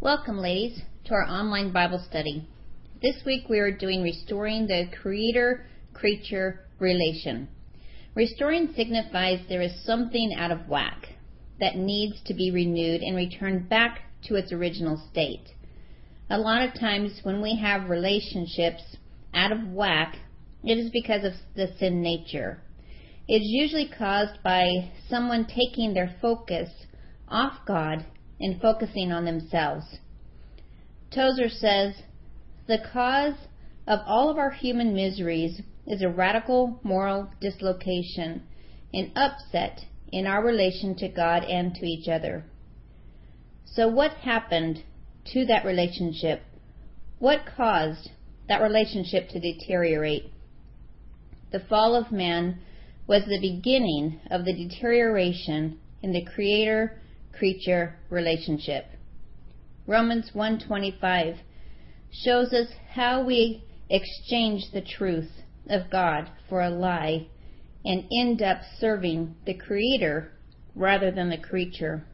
Welcome, ladies, to our online Bible study. This week we are doing Restoring the Creator Creature Relation. Restoring signifies there is something out of whack that needs to be renewed and returned back to its original state. A lot of times when we have relationships out of whack, it is because of the sin nature. It is usually caused by someone taking their focus off God and focusing on themselves. Tozer says, The cause of all of our human miseries is a radical moral dislocation, an upset in our relation to God and to each other. So, what happened to that relationship? What caused that relationship to deteriorate? The fall of man was the beginning of the deterioration in the creator creature relationship. Romans 1:25 shows us how we exchange the truth of God for a lie and end up serving the creator rather than the creature.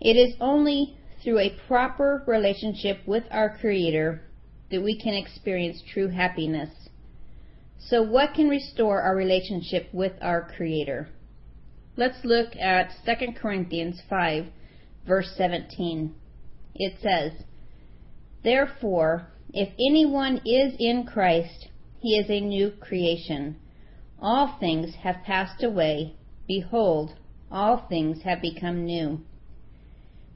It is only through a proper relationship with our creator that we can experience true happiness. So what can restore our relationship with our creator? Let's look at 2 Corinthians 5 verse 17. It says, Therefore, if anyone is in Christ, he is a new creation. All things have passed away. Behold, all things have become new.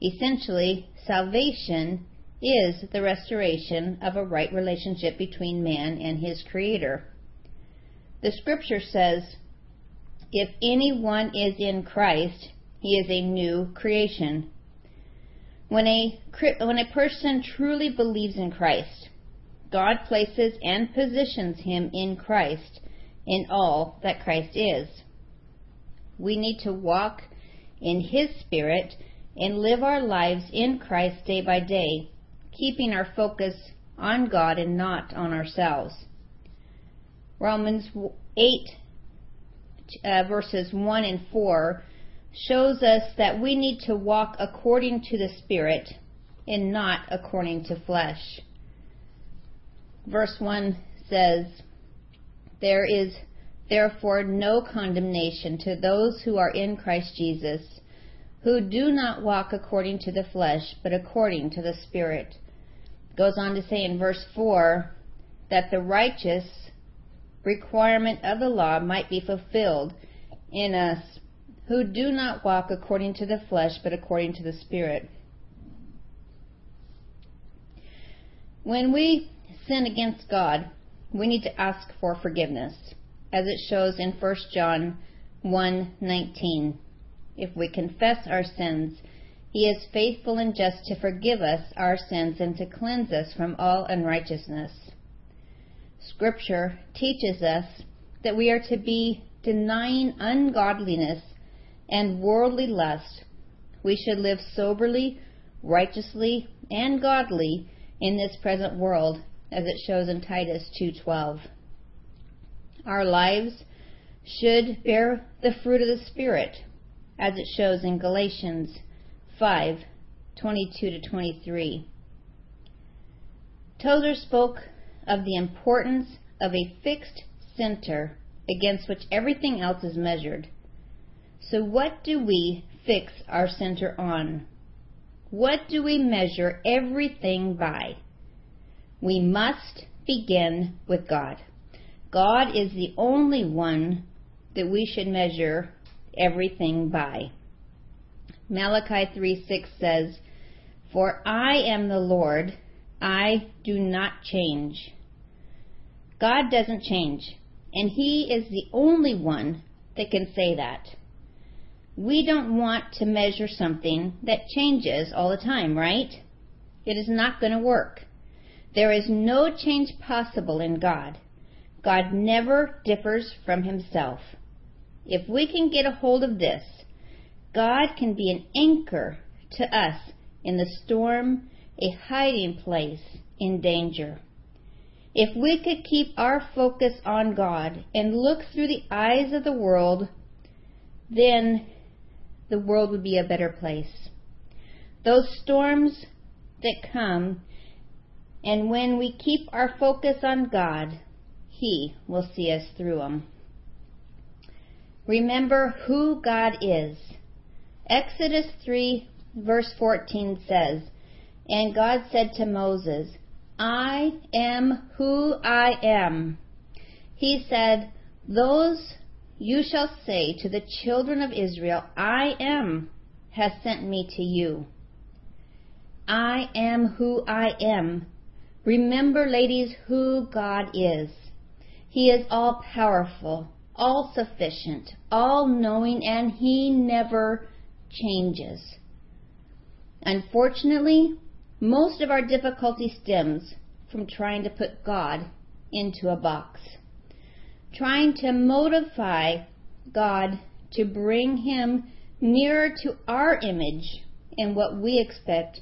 Essentially, salvation is the restoration of a right relationship between man and his Creator. The scripture says, If anyone is in Christ, he is a new creation. When a, when a person truly believes in Christ, God places and positions him in Christ in all that Christ is. We need to walk in His Spirit and live our lives in Christ day by day, keeping our focus on God and not on ourselves. Romans 8, uh, verses 1 and 4 shows us that we need to walk according to the Spirit and not according to flesh. Verse 1 says, There is therefore no condemnation to those who are in Christ Jesus, who do not walk according to the flesh, but according to the Spirit. Goes on to say in verse 4 that the righteous requirement of the law might be fulfilled in us who do not walk according to the flesh, but according to the Spirit. When we sin against God, we need to ask for forgiveness, as it shows in 1 John 1:19. If we confess our sins, he is faithful and just to forgive us our sins and to cleanse us from all unrighteousness. Scripture teaches us that we are to be denying ungodliness and worldly lust, we should live soberly, righteously, and godly in this present world, as it shows in Titus 2:12. Our lives should bear the fruit of the Spirit, as it shows in Galatians 5:22 to 23. Tozer spoke of the importance of a fixed center against which everything else is measured. So, what do we fix our center on? What do we measure everything by? We must begin with God. God is the only one that we should measure everything by. Malachi 3:6 says, "For I am the Lord, I do not change." God doesn't change, and he is the only one that can say that we don't want to measure something that changes all the time, right? It is not going to work. There is no change possible in God. God never differs from himself. If we can get a hold of this, God can be an anchor to us in the storm, a hiding place in danger. If we could keep our focus on God and look through the eyes of the world, then the world would be a better place. those storms that come, and when we keep our focus on God, He will see us through them. Remember who God is. Exodus 3 verse 14 says, And God said to Moses, I am who I am. He said, Those you shall say to the children of Israel, I am has sent me to you. I am who I am. Remember, ladies, who God is. He is all powerful, all sufficient, all knowing, and He never changes. Unfortunately, most of our difficulty stems from trying to put God into a box trying to motivate God to bring him nearer to our image and what we expect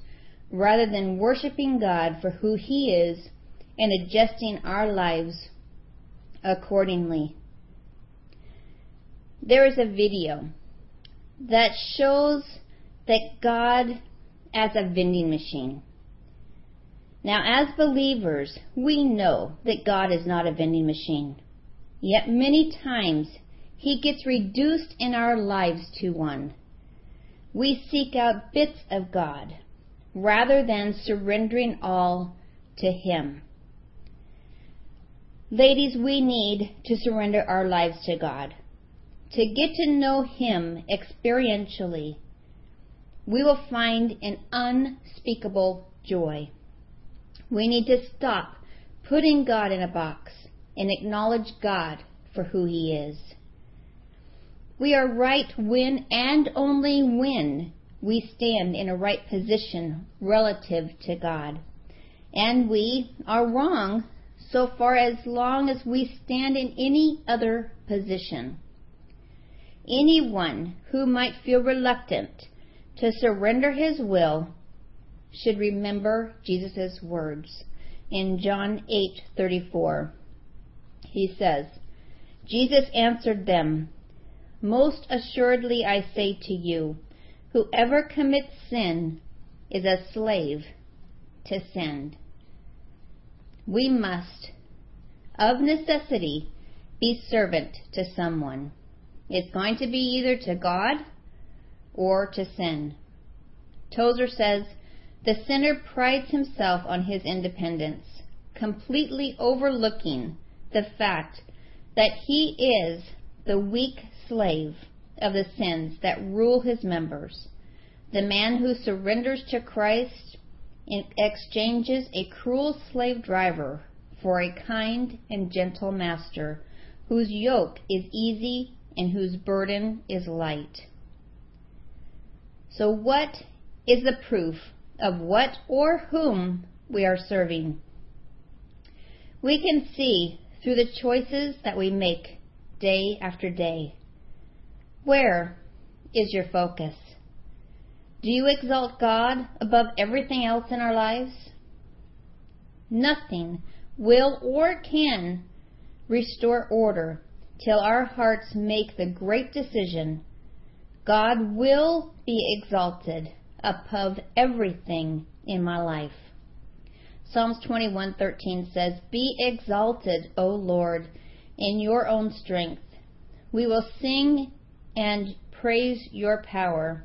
rather than worshiping God for who he is and adjusting our lives accordingly. There is a video that shows that God as a vending machine. Now, as believers, we know that God is not a vending machine. Yet many times he gets reduced in our lives to one. We seek out bits of God rather than surrendering all to him. Ladies, we need to surrender our lives to God. To get to know him experientially, we will find an unspeakable joy. We need to stop putting God in a box and acknowledge God for who He is. We are right when and only when we stand in a right position relative to God. And we are wrong so far as long as we stand in any other position. Anyone who might feel reluctant to surrender his will should remember Jesus' words in John 8:34 he says, Jesus answered them, Most assuredly I say to you, whoever commits sin is a slave to sin. We must, of necessity, be servant to someone. It's going to be either to God or to sin. Tozer says, the sinner prides himself on his independence, completely overlooking the fact that he is the weak slave of the sins that rule his members. The man who surrenders to Christ exchanges a cruel slave driver for a kind and gentle master whose yoke is easy and whose burden is light. So, what is the proof of what or whom we are serving? We can see through the choices that we make day after day. Where is your focus? Do you exalt God above everything else in our lives? Nothing will or can restore order till our hearts make the great decision God will be exalted above everything in my life. Psalms 21:13 says, "Be exalted, O Lord, in your own strength. We will sing and praise your power."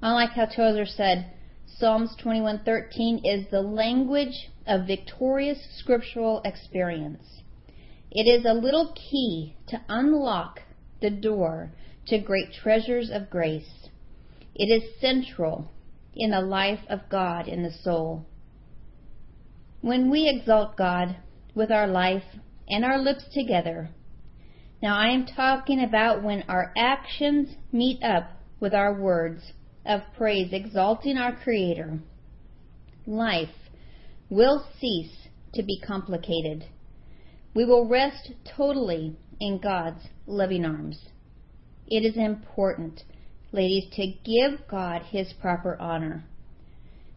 I like how Tozer said, Psalms 21:13 is the language of victorious scriptural experience. It is a little key to unlock the door to great treasures of grace. It is central in the life of God in the soul. When we exalt God with our life and our lips together, now I am talking about when our actions meet up with our words of praise exalting our Creator, life will cease to be complicated. We will rest totally in God's loving arms. It is important, ladies, to give God His proper honor.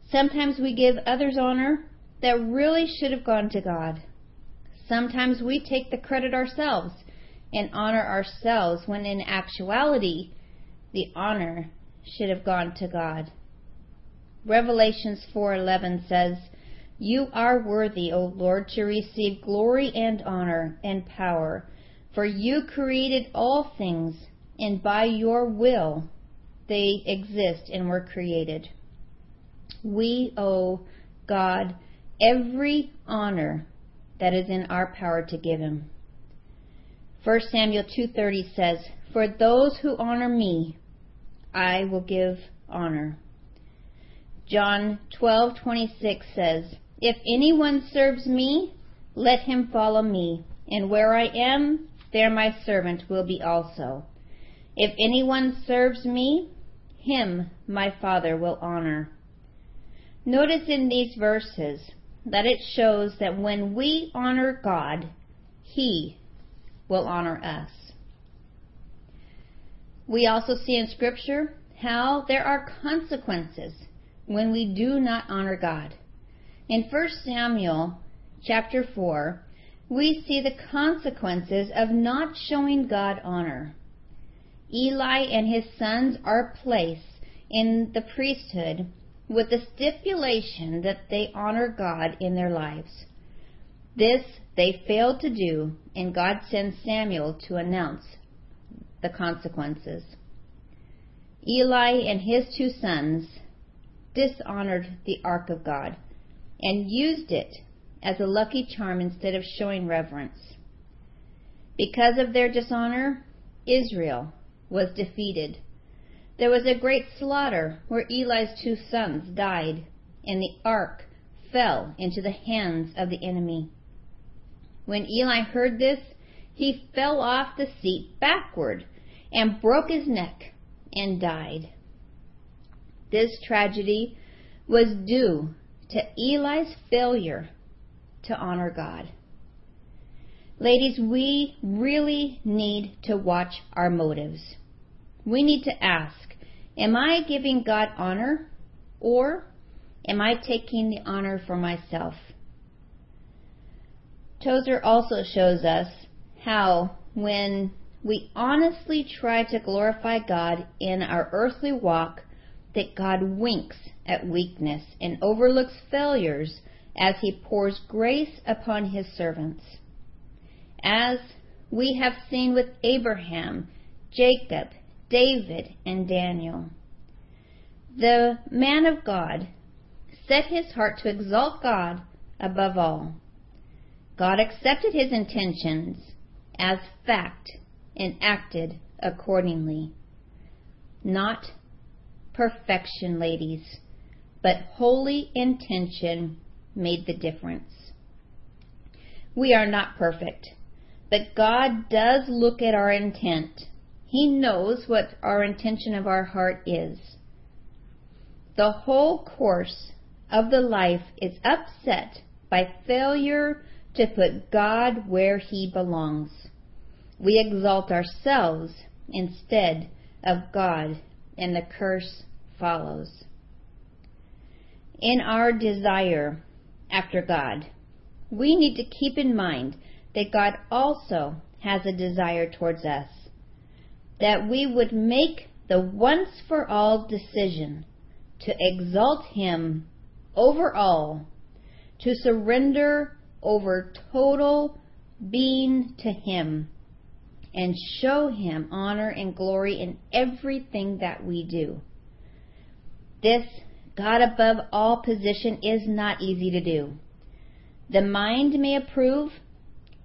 Sometimes we give others honor that really should have gone to God. Sometimes we take the credit ourselves and honor ourselves when in actuality the honor should have gone to God. Revelations 4:11 says, "You are worthy, O Lord, to receive glory and honor and power, for you created all things, and by your will they exist and were created." We owe God every honor that is in our power to give him. 1 Samuel 2:30 says, "For those who honor me, I will give honor." John 12:26 says, "If anyone serves me, let him follow me, and where I am, there my servant will be also. If anyone serves me, him my Father will honor." Notice in these verses that it shows that when we honor God, he will honor us. We also see in Scripture how there are consequences when we do not honor God. In 1 Samuel chapter 4, we see the consequences of not showing God honor. Eli and his sons are placed in the priesthood with the stipulation that they honor God in their lives. This they failed to do, and God sends Samuel to announce the consequences. Eli and his two sons dishonored the ark of God and used it as a lucky charm instead of showing reverence. Because of their dishonor, Israel was defeated. There was a great slaughter where Eli's two sons died, and the ark fell into the hands of the enemy. When Eli heard this, he fell off the seat backward and broke his neck and died. This tragedy was due to Eli's failure to honor God. Ladies, we really need to watch our motives. We need to ask, am I giving God honor or am I taking the honor for myself? Tozer also shows us how when we honestly try to glorify God in our earthly walk, that God winks at weakness and overlooks failures as he pours grace upon his servants. As we have seen with Abraham, Jacob, David, and Daniel. The man of God set his heart to exalt God above all. God accepted his intentions as fact and acted accordingly. Not perfection, ladies, but holy intention made the difference. We are not perfect, but God does look at our intent. He knows what our intention of our heart is. The whole course of the life is upset by failure to put God where He belongs. We exalt ourselves instead of God, and the curse follows. In our desire after God, we need to keep in mind that God also has a desire towards us. That we would make the once for all decision to exalt Him over all, to surrender over total being to Him, and show Him honor and glory in everything that we do. This God above all position is not easy to do. The mind may approve,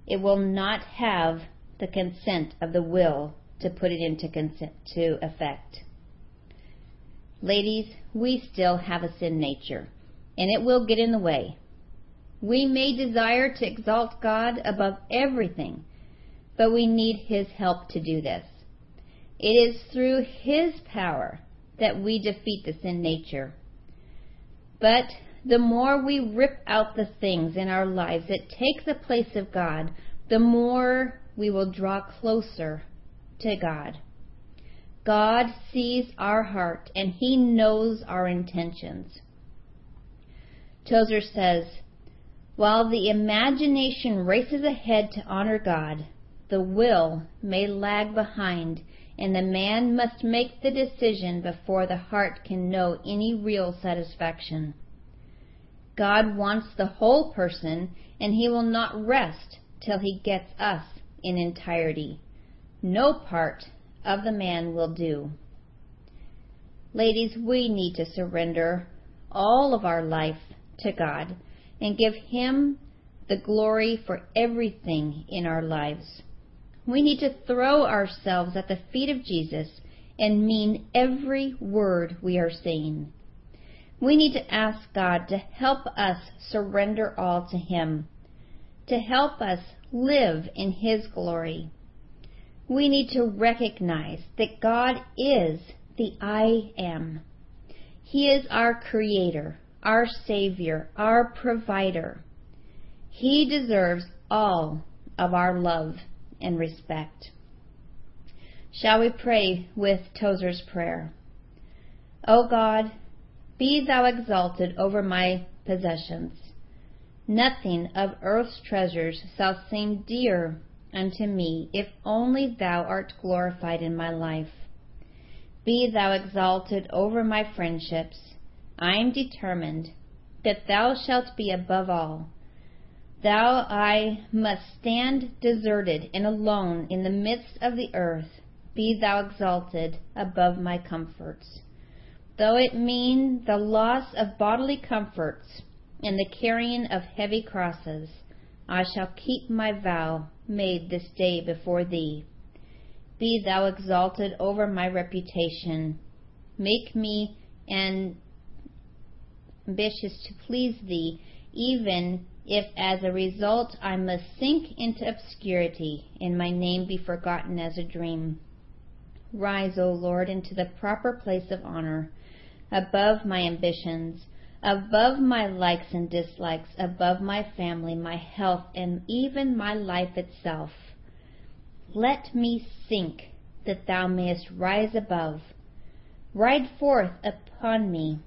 it will not have the consent of the will to put it into consent to effect. Ladies, we still have a sin nature, and it will get in the way. We may desire to exalt God above everything, but we need His help to do this. It is through His power that we defeat the sin nature. But the more we rip out the things in our lives that take the place of God, the more we will draw closer to God. God sees our heart and He knows our intentions. Tozer says, while the imagination races ahead to honor God, the will may lag behind and the man must make the decision before the heart can know any real satisfaction. God wants the whole person, and he will not rest till he gets us in entirety. No part of the man will do. Ladies, we need to surrender all of our life to God and give Him the glory for everything in our lives. We need to throw ourselves at the feet of Jesus and mean every word we are saying. We need to ask God to help us surrender all to Him, to help us live in His glory. We need to recognize that God is the I am. He is our Creator, our Savior, our Provider. He deserves all of our love and respect. Shall we pray with Tozer's prayer? O God, be thou exalted over my possessions. Nothing of earth's treasures shall seem dear unto me if only thou art glorified in my life. Be thou exalted over my friendships. I am determined that thou shalt be above all. Thou I must stand deserted and alone in the midst of the earth. Be thou exalted above my comforts. Though it mean the loss of bodily comforts and the carrying of heavy crosses, I shall keep my vow made this day before thee. Be thou exalted over my reputation. Make me ambitious to please thee, even if as a result I must sink into obscurity and my name be forgotten as a dream. Rise, O Lord, into the proper place of honor, above my ambitions, above my likes and dislikes, above my family, my health, and even my life itself. Let me sink, that thou mayest rise above. Ride forth upon me,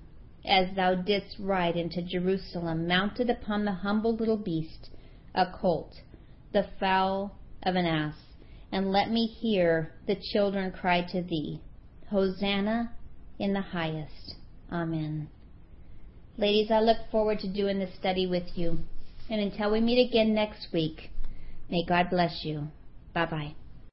as thou didst ride into Jerusalem, mounted upon the humble little beast, a colt, the foal of an ass, and let me hear the children cry to thee, Hosanna in the highest. Amen. Ladies, I look forward to doing this study with you. And until we meet again next week, may God bless you. Bye bye.